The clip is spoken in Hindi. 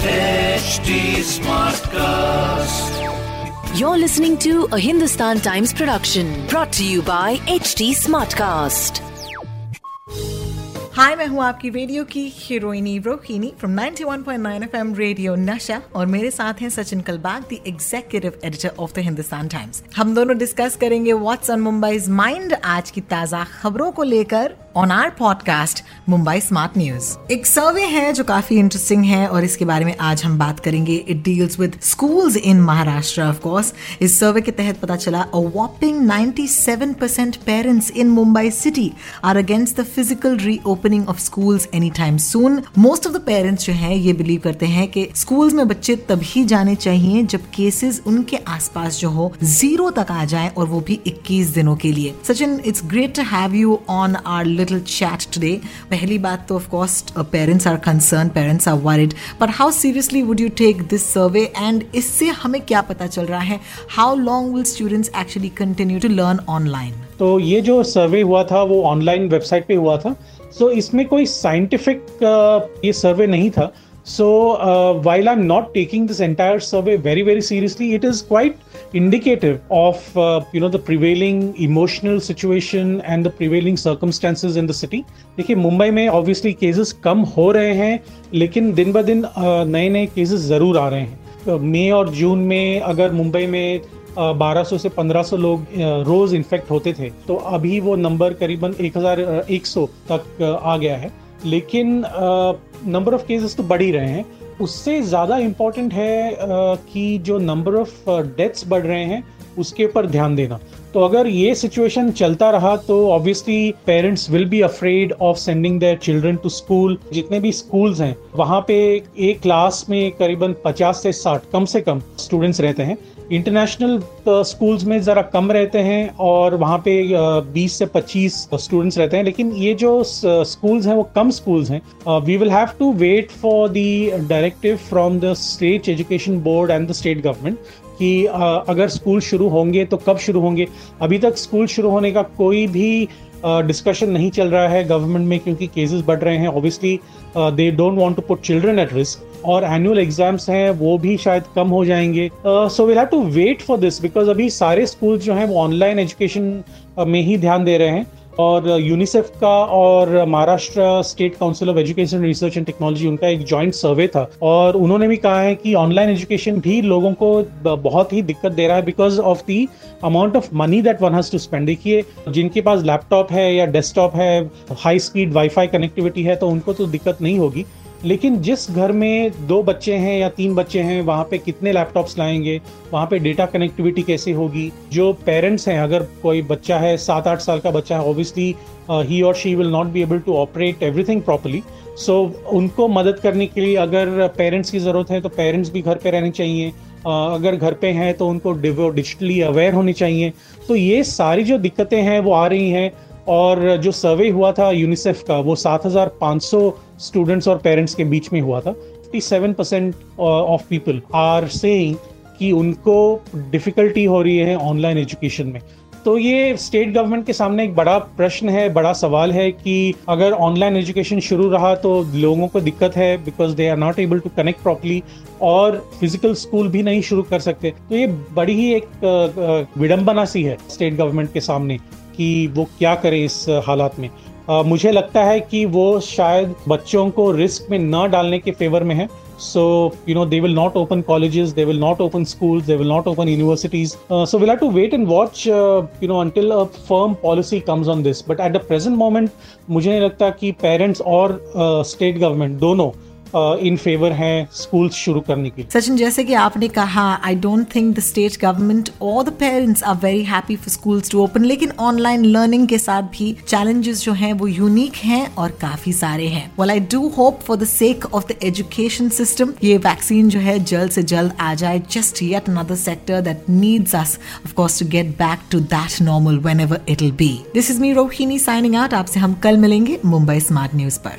HD Smartcast. You're listening to a Hindustan Times production brought to you by HT Smartcast. हाय मैं हूँ आपकी रेडियो की हीरोइनी Rohini from 91.9 FM radio Nasha और मेरे साथ हैं Sachin Kalbag the executive editor of the Hindustan Times हम दोनों डिस्कस करेंगे व्हाट्स ऑन मुंबईज माइंड आज की ताज़ा खबरों को लेकर on our podcast Mumbai smart news एक सर्वे है जो काफ़ी इंटरेस्टिंग है और इसके बारे में आज हम बात करेंगे। It deals with schools in Maharashtra of course इस सर्वे के तहत पता चला a whopping 97% parents in Mumbai city are against the physical reopening of schools any time soon most of the parents जो है, ये बिलीव करते हैं कि स्कूल्स में बच्चे तभी जाने चाहिए जब केसेस उनके आसपास जो हो ज़ीरो तक आ जाए और वो भी 21 दिनों के लिए। Sachin it's great to have you on our little chat today पहली बात तो of course parents are concern parents are worried but how seriously would you take this survey and इससे हमें क्या पता चल रहा है? How long will students actually continue to learn online तो ये जो सर्वे हुआ था वो ऑनलाइन वेबसाइट पे हुआ था। सो so, इसमें कोई साइंटिफिक ये सर्वे नहीं था। So while I am not taking this entire survey very very seriously it is quite indicative of uh, you know the prevailing emotional situation and the prevailing circumstances in the city. देखिए मुंबई में ऑब्वियसली केसेस कम हो रहे हैं लेकिन दिन ब दिन नए नए केसेस ज़रूर आ रहे हैं। मई और जून में अगर मुंबई में 1200 से 1500 लोग रोज इन्फेक्ट होते थे तो अभी वो नंबर करीबन 1100 तक आ गया है। लेकिन नंबर ऑफ़ केसेस तो बढ़ ही रहे हैं। उससे ज़्यादा इम्पोर्टेंट है कि जो नंबर ऑफ़ डेथ्स बढ़ रहे हैं, उसके ऊपर ध्यान देना। तो अगर ये सिचुएशन चलता रहा तो obviously parents will be afraid of sending their children to school जितने भी स्कूल्स हैं, वहाँ पे एक क्लास में करीबन 50 से 60 कम से कम स्टूडेंट्स रहते हैं। इंटरनेशनल स्कूल्स में ज़रा कम रहते हैं और वहाँ पे 20 से 25 स्टूडेंट्स रहते हैं, लेकिन ये जो स्कूल्स हैं वो कम स्कूल्स हैं। We will have to wait for the directive from the state education board and the state government कि अगर स्कूल शुरू होंगे तो कब शुरू होंगे। अभी तक स्कूल शुरू होने का कोई भी डिस्कशन नहीं चल रहा है गवर्नमेंट में क्योंकि केसेस बढ़ रहे हैं। Obviously they don't want to put children at risk और एनुअल एग्ज़ाम्स हैं, वो भी शायद कम हो जाएँगे। So will have to wait for this because अभी सारे स्कूल जो हैं, वो ऑनलाइन एजुकेशन में ही ध्यान दे रहे हैं। और यूनिसेफ का और Maharashtra State Council of Education Research and Technology उनका एक जॉइंट सर्वे था। और उन्होंने भी कहा है कि ऑनलाइन एजुकेशन भी लोगों को बहुत ही दिक्कत दे रहा है because of the amount of money that one has to spend देखिए, जिनके पास लैपटॉप है या डेस्कटॉप है हाई स्पीड वाईफाई कनेक्टिविटी है तो उनको तो दिक्कत नहीं होगी। लेकिन जिस घर में दो बच्चे हैं या तीन बच्चे हैं वहाँ पे कितने लैपटॉप्स लाएँगे? वहाँ पे डेटा कनेक्टिविटी कैसे होगी? जो पेरेंट्स हैं अगर कोई बच्चा है सात आठ साल का बच्चा है ऑब्वियसली ही और she will not be able to operate everything properly so उनको मदद करने के लिए अगर पेरेंट्स की ज़रूरत है तो पेरेंट्स भी घर पे रहने चाहिए। Uh, अगर घर पे हैं तो उनको डिजिटली अवेयर होने चाहिए। तो ये सारी जो दिक्कतें हैं वो आ रही हैं। और जो सर्वे हुआ था यूनिसेफ का वो 7,500 स्टूडेंट्स और पेरेंट्स के बीच में हुआ था। 57 percent of people are saying कि उनको डिफिकल्टी हो रही है ऑनलाइन एजुकेशन में। तो ये स्टेट गवर्नमेंट के सामने एक बड़ा प्रश्न है बड़ा सवाल है कि अगर ऑनलाइन एजुकेशन शुरू रहा तो लोगों को दिक्कत है because they are not able to connect properly और फ़िज़िकल स्कूल भी नहीं शुरू कर सकते। तो ये बड़ी ही एक विडंबना सी है स्टेट गवर्नमेंट के सामने। कि वो क्या करें इस हालात में uh, मुझे लगता है कि वो शायद बच्चों को रिस्क में न डालने के फेवर में है so you know they will not open colleges they will not open schools they will not open universities uh, so we'll have to wait and watch uh, you know until a firm policy comes on this but at the present moment मुझे नहीं लगता कि पेरेंट्स और uh, गवर्नमेंट दोनों इन फेवर हैं स्कूल्स शुरू करने के सचिन, जैसे कि आपने कहा I don't think the state government और the parents are very happy for schools to open लेकिन ऑनलाइन लर्निंग के साथ भी चैलेंजेस जो हैं, वो यूनिक हैं और काफ़ी सारे हैं। Well I do hope for the sake of the education system ये वैक्सीन जो है जल्द से जल्द आ जाए। Just yet another sector that needs us of course to get back to that normal whenever it will be this is me Rohini signing out आपसे हम कल मिलेंगे मुंबई स्मार्ट न्यूज़ पर।